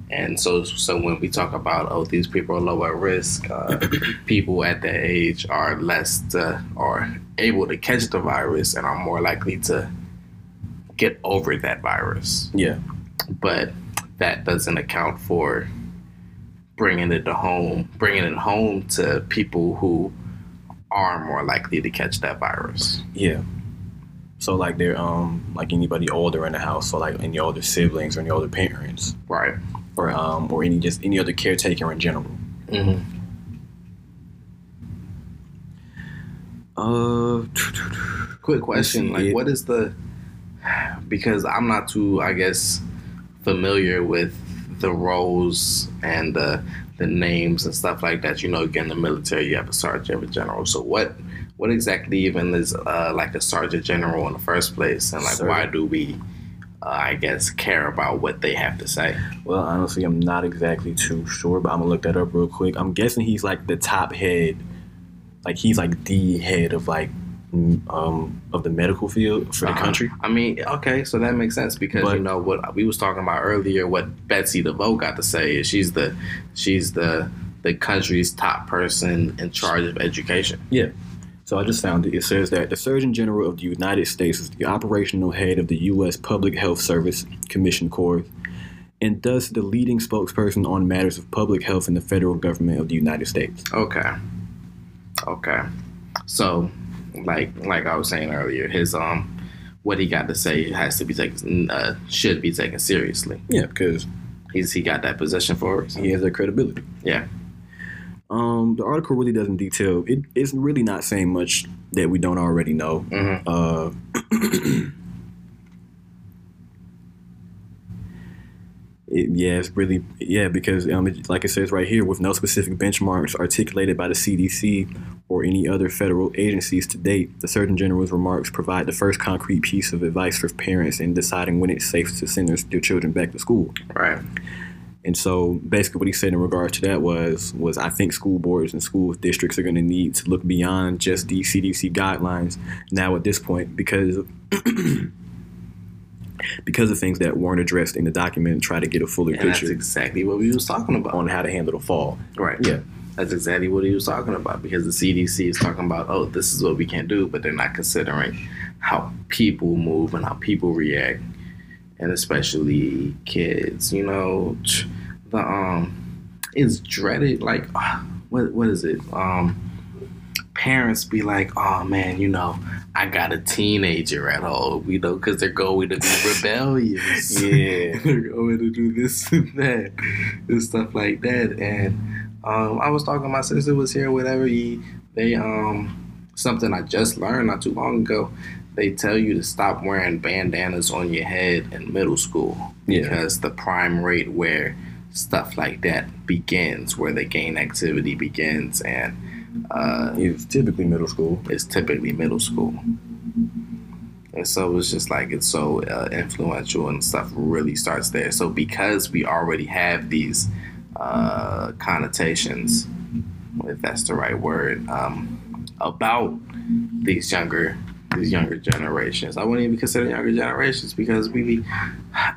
And so, so when we talk about oh, these people are low at risk, uh, people at that age are less to, are able to catch the virus and are more likely to get over that virus. yeah But that doesn't account for bringing it to home, bringing it home to people who are more likely to catch that virus. Yeah. So like they're um like anybody older in the house, so like any older siblings or any older parents, Right. or um or any just any other caretaker in general. Mm-hmm. Uh, Quick question: Like, it. what is the? Because I'm not too, I guess, familiar with the roles and the the names and stuff like that. You know, again, in the military, you have a sergeant, you have a general. So what? What exactly even is uh, like a sergeant general in the first place, and like Sir. why do we, uh, I guess, care about what they have to say? well, honestly, I'm not exactly too sure, but I'm gonna look that up real quick. I'm guessing he's like the top head, like he's like the head of like um of the medical field for the Uh-huh. country. I mean, okay, so that makes sense because But- you know what we was talking about earlier. What Betsy DeVos got to say is she's the she's the the country's top person in charge of education. Yeah. So I just found it. It says that the Surgeon General of the United States is the operational head of the U.S. Public Health Service Commission Corps and thus the leading spokesperson on matters of public health in the federal government of the United States. Okay, okay. So, like like I was saying earlier, his um what he got to say has to be taken uh, should be taken seriously. Yeah, because He's he got that position for us. he has that credibility. Yeah. Um, the article really doesn't detail. It, it's really not saying much that we don't already know. hmm Uh, it, yeah, it's really yeah because um, it, like it says right here, with no specific benchmarks articulated by the CDC or any other federal agencies to date, the Surgeon General's remarks provide the first concrete piece of advice for parents in deciding when it's safe to send their, their children back to school. Right. And so basically what he said in regard to that was was I think school boards and school districts are going to need to look beyond just the CDC guidelines now at this point because because of things that weren't addressed in the document and try to get a fuller And that's picture exactly what we was talking about. on how to handle the fall. Right. Yeah. That's exactly what he was talking about because the CDC is talking about, oh, this is what we can't do, but they're not considering how people move and how people react, and especially kids. You know, the um, it's dreaded. Like, what what is it? Um, parents be like, oh man, you know, I got a teenager at home, you know, because they're going to be rebellious. Yeah. they're going to do this and that and stuff like that. And um, I was talking, my sister was here, whatever. He, they um something I just learned not too long ago. They tell you to stop wearing bandanas on your head in middle school Yeah. because the prime rate where stuff like that begins, where the gain activity begins, and uh, It's typically middle school. It's typically middle school. And so it's just like it's so uh, influential and stuff really starts there. So because we already have these uh, connotations, if that's the right word, um, about these younger these younger generations. I wouldn't even consider younger generations because we be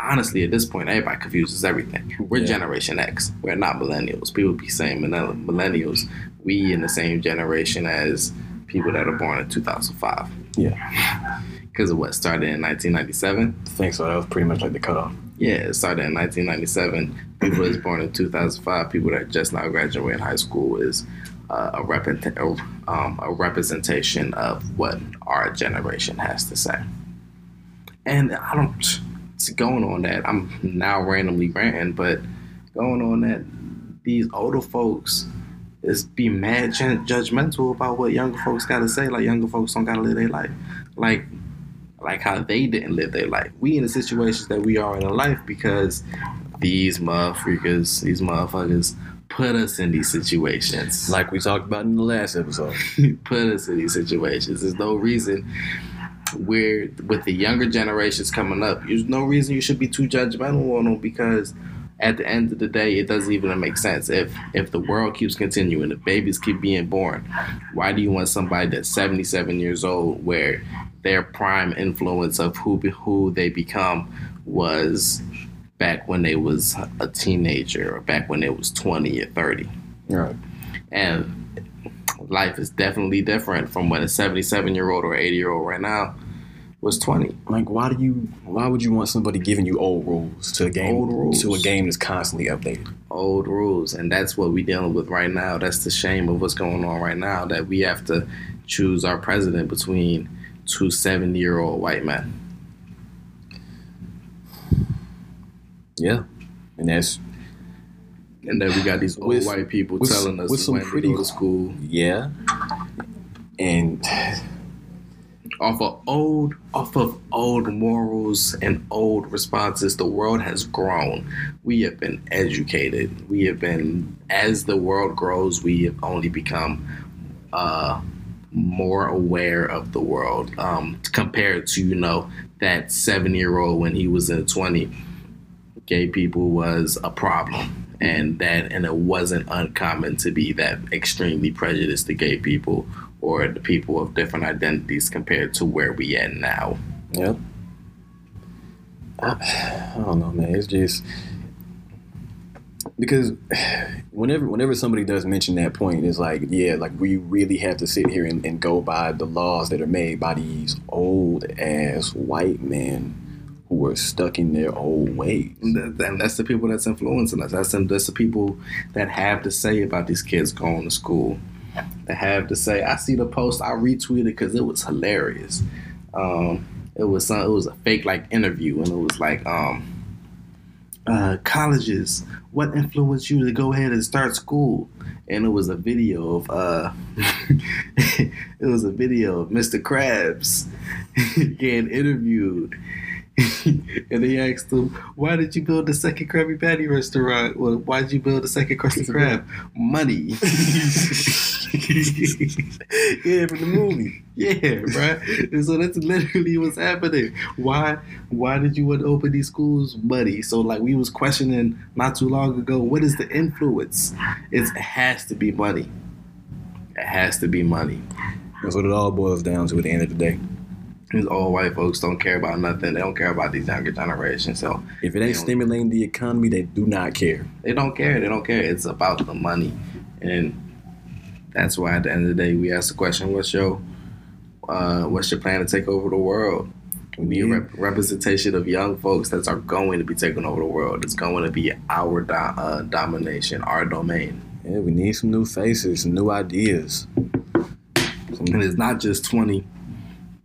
honestly at this point everybody confuses everything. We're Yeah. Generation X. We're not millennials. People be saying millennials. We in the same generation as people that are born in 2005 Yeah. because of what started in 1997. I think so. That was pretty much like the cutoff. Yeah, it started in 1997. People that's born in 2005, people that just now graduated high school is uh, a, repent- um, a representation of what our generation has to say. And I don't, it's going on that, I'm now randomly ranting, but going on that, these older folks is be mad ju- judgmental about what younger folks got to say. Like younger folks don't got to live their life. Like like how they didn't live their life. We in the situations that we are in our life because these motherfuckers, these motherfuckers put us in these situations. Like we talked about in the last episode. put us in these situations. There's no reason we're with the younger generations coming up, there's no reason you should be too judgmental on them because at the end of the day, it doesn't even make sense. If if the world keeps continuing, if babies keep being born, why do you want somebody that's 77 years old where their prime influence of who be- who they become was back when they was a teenager or back when they was 20 or 30? Right. and life is definitely different from when a 77 year old or 80 year old right now was 20 Like, why do you? Why would you want somebody giving you old rules to a game Old rules. to a game that's constantly updated? old rules and that's what we dealing with right now that's the shame of what's going on right now that we have to choose our president between two 70 year old white men Yeah, and that's and then we got these old With- white people with- telling us with some when pretty- to go to school. Yeah, and off of old off of old morals and old responses the world has grown. We have been educated. We have been as the world grows we have only become uh more aware of the world um compared to you know that seven year old when he was in 20 gay people was a problem and that and it wasn't uncommon to be that extremely prejudiced to gay people or the people of different identities compared to where we at now yeah. I, I don't know, man. It's just because whenever whenever somebody does mention that point, it's like, yeah, like we really have to sit here and, and go by the laws that are made by these old ass white men who are stuck in their old ways. and that- and that's the people that's influencing us. That's that's the people that have to say about these kids going to school. That have to say i see the post i retweeted because it was hilarious. Um it was some it was a fake like interview and it was like um uh, colleges, what influenced you to go ahead and start school? And it was a video of uh, it was a video of Mr. Krabs getting interviewed. and they asked him, "Why did you build the second Krabby Patty restaurant? Well, why did you build the second Krusty Krab? Money." yeah, from the movie. Yeah, right. And so that's literally what's happening. Why why did you want to open these schools? buddy? So like we was questioning not too long ago, what is the influence? It's, it has to be money. It has to be money. That's what it all boils down to at the end of the day. These old white folks don't care about nothing. They don't care about these younger generations. So If it ain't stimulating the economy, they do not care. they don't care. They don't care. It's about the money. And that's why at the end of the day we ask the question, what's your uh, what's your plan to take over the world? We need a rep- representation of young folks that are going to be taking over the world. It's going to be our do- uh, domination, our domain. Yeah, we need some new faces, some new ideas. And it's not just 20,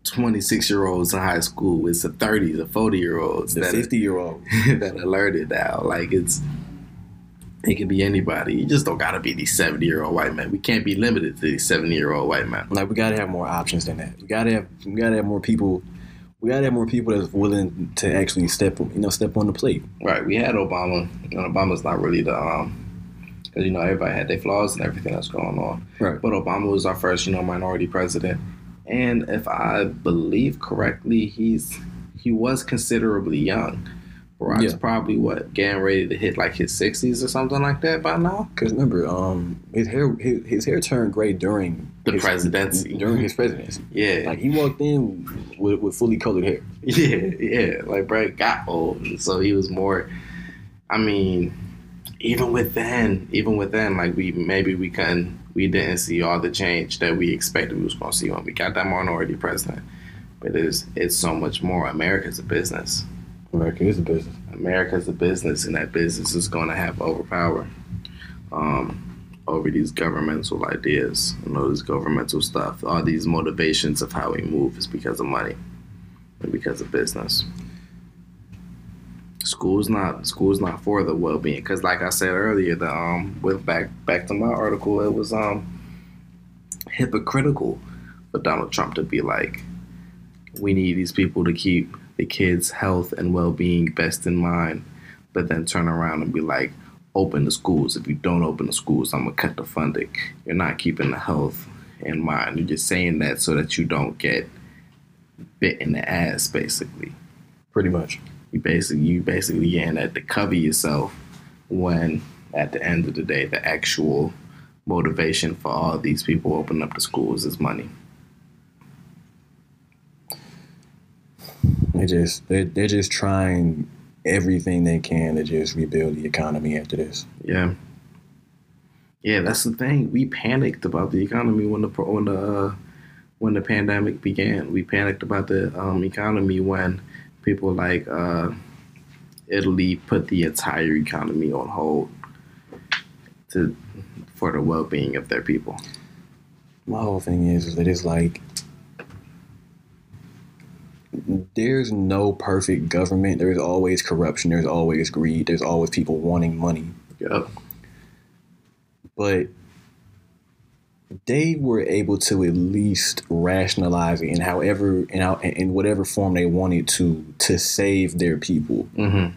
26 year olds in high school. It's the 30s, the 40 year olds The fifty year old. that alerted now. Like it's it can be anybody. You just don't gotta be these 70 year old white men. We can't be limited to these 70 year old white men. Like we gotta have more options than that. We gotta have we gotta have more people. We gotta have more people that's willing to actually step you know step on the plate. Right. We had Obama. And Obama's not really the um because you know everybody had their flaws and everything that's going on. Right. But Obama was our first, you know, minority president. And if I believe correctly, he's he was considerably young. Barack's Yeah. probably what getting ready to hit like his sixties or something like that by now. Because remember, um, his hair his, his hair turned gray during The his, presidency. during his presidency. Yeah, Like he walked in with, with fully colored hair. yeah, yeah. Like Brett got old, so he was more. I mean, even with then, even with then, like we maybe we couldn't, we didn't see all the change that we expected we was going to see when we got that minority president. But it's it's so much more. America's a business. America is a business. America is a business, and that business is going to have overpower um, over these governmental ideas and all this governmental stuff. All these motivations of how we move is because of money and because of business. School's not school's not for the well being because, like I said earlier, the um with back back to my article, it was um hypocritical for Donald Trump to be like, we need these people to keep the kids' health and well being best in mind, but then turn around and be like, open the schools. If you don't open the schools, I'm gonna cut the funding. You're not keeping the health in mind. You're just saying that so that you don't get bit in the ass, basically. Pretty much. You basically you basically getting that to cover yourself when at the end of the day the actual motivation for all these people opening up the schools is money. They just they're, they're just trying everything they can to just rebuild the economy after this. Yeah. Yeah, that's the thing. We panicked about the economy when the when the uh, when the pandemic began. We panicked about the um, economy when people like uh, Italy put the entire economy on hold to for the well being of their people. My whole thing is, is that it's like there's no perfect government. There's always corruption. There's always greed. There's always people wanting money. Yep. But they were able to at least rationalize it in however in how in whatever form they wanted to to save their people. Mm-hmm.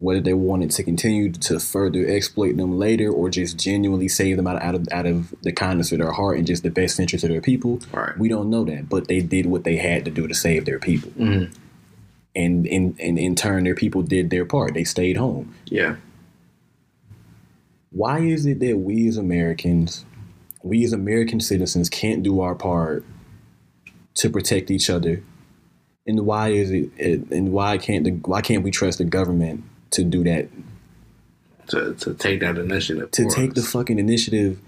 Whether they wanted to continue to further exploit them later or just genuinely save them out, out of out of the kindness of their heart and just the best interest of their people. Right. We don't know that, but they did what they had to do to save their people. Mhm. And in and in turn their people did their part. They stayed home. Yeah. Why is it that we as Americans, we as American citizens can't do our part to protect each other? And why is it and why can't the why can't we trust the government to do that To, to take that initiative. to take the fucking initiative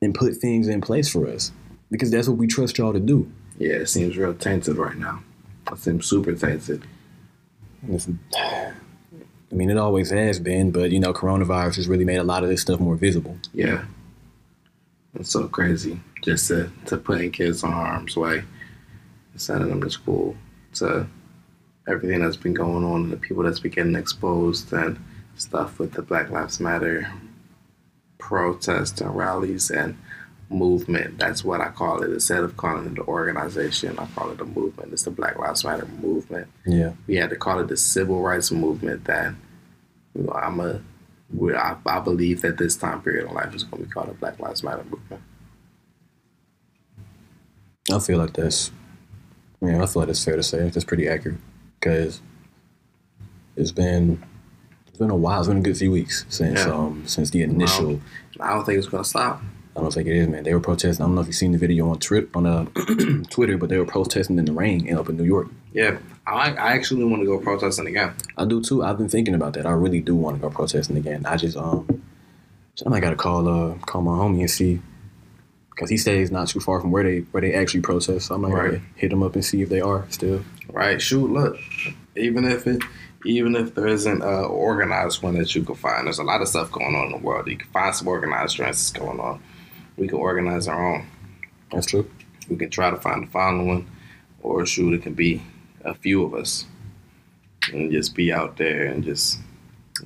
and put things in place for us because that's what we trust y'all to do. Yeah, it seems real tainted right now. It seems super tainted. It's- I mean, it always has been, but you know, coronavirus has really made a lot of this stuff more visible. Yeah. It's so crazy just to, to putting kids on harm's way, sending them to school, to everything that's been going on and the people that's been getting exposed and stuff with the Black Lives Matter protests and rallies and movement. That's what I call it. Instead of calling it the organization, I call it a movement. It's the Black Lives Matter movement. Yeah. We had to call it the civil rights movement that you know, I'm a we, I, I believe that this time period in life is going to be called the Black Lives Matter movement. I feel like that's, yeah, I feel like that's fair to say. That's pretty accurate because it's been, it's been a while. It's been a good few weeks since, Yeah. um, since the initial. I don't think it's going to stop. I don't think it is, man. They were protesting. I don't know if you've seen the video on Twitter, on uh, Twitter, but they were protesting in the rain in up in New York. Yeah, I, I actually want to go protesting again. I do too. I've been thinking about that. I really do want to go protesting again. I just um, I might gotta call uh call my homie and see, because he stays not too far from where they where they actually protest. So I might Right. hit them up and see if they are still. Right? Shoot, look, even if it, even if there isn't a organized one that you can find, there's a lot of stuff going on in the world. You can find some organized trends going on. We can organize our own. That's true. we can try to find a one, or shoot, it can be a few of us, and just be out there and just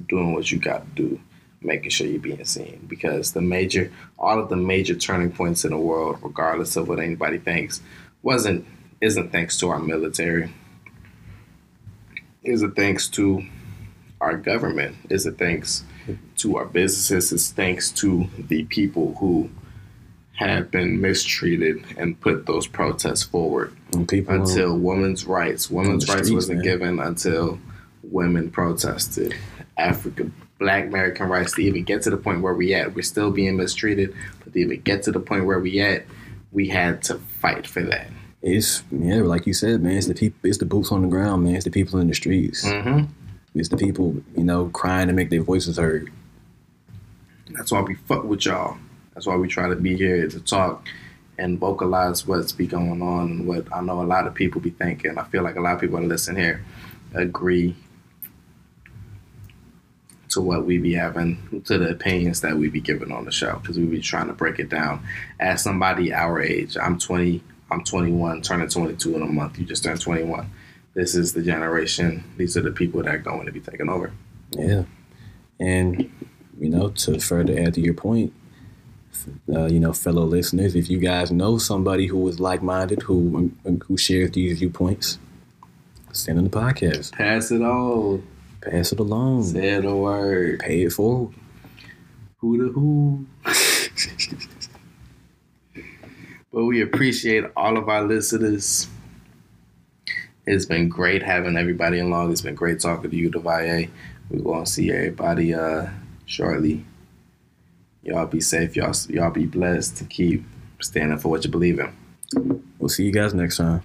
doing what you got to do, making sure you're being seen. Because the major, all of the major turning points in the world, regardless of what anybody thinks, wasn't isn't thanks to our military. Is it thanks to our government? Is it thanks to our businesses? Is thanks to the people who have been mistreated and put those protests forward until women's rights. Women's rights streets, wasn't man. given until women protested. African Black American rights to even get to the point where we at. We're still being mistreated, but to even get to the point where we at, we had to fight for that. It's yeah, like you said, man. It's the people. It's the boots on the ground, man. It's the people in the streets. Mm-hmm. It's the people, you know, crying to make their voices heard. That's why we fuck with y'all. That's why we try to be here to talk and vocalize what's be going on and what I know a lot of people be thinking. I feel like a lot of people that listen here agree to what we be having, to the opinions that we be giving on the show, because we be trying to break it down. As somebody our age, I'm 20, I'm 21, turning 22 in a month. You just turned 21. This is the generation. These are the people that are going to be taking over. Yeah, and you know, to further add to your point, uh, you know, fellow listeners, if you guys know somebody who is like-minded, who who shares these viewpoints, send them the podcast. Pass it on. Pass it along. Say the word. Pay it forward. Who the who? but we appreciate all of our listeners. It's been great having everybody along. It's been great talking to you, Devaye. We're gonna see everybody uh shortly. Y'all be safe. Y'all y'all be blessed to keep standing for what you believe in. We'll see you guys next time.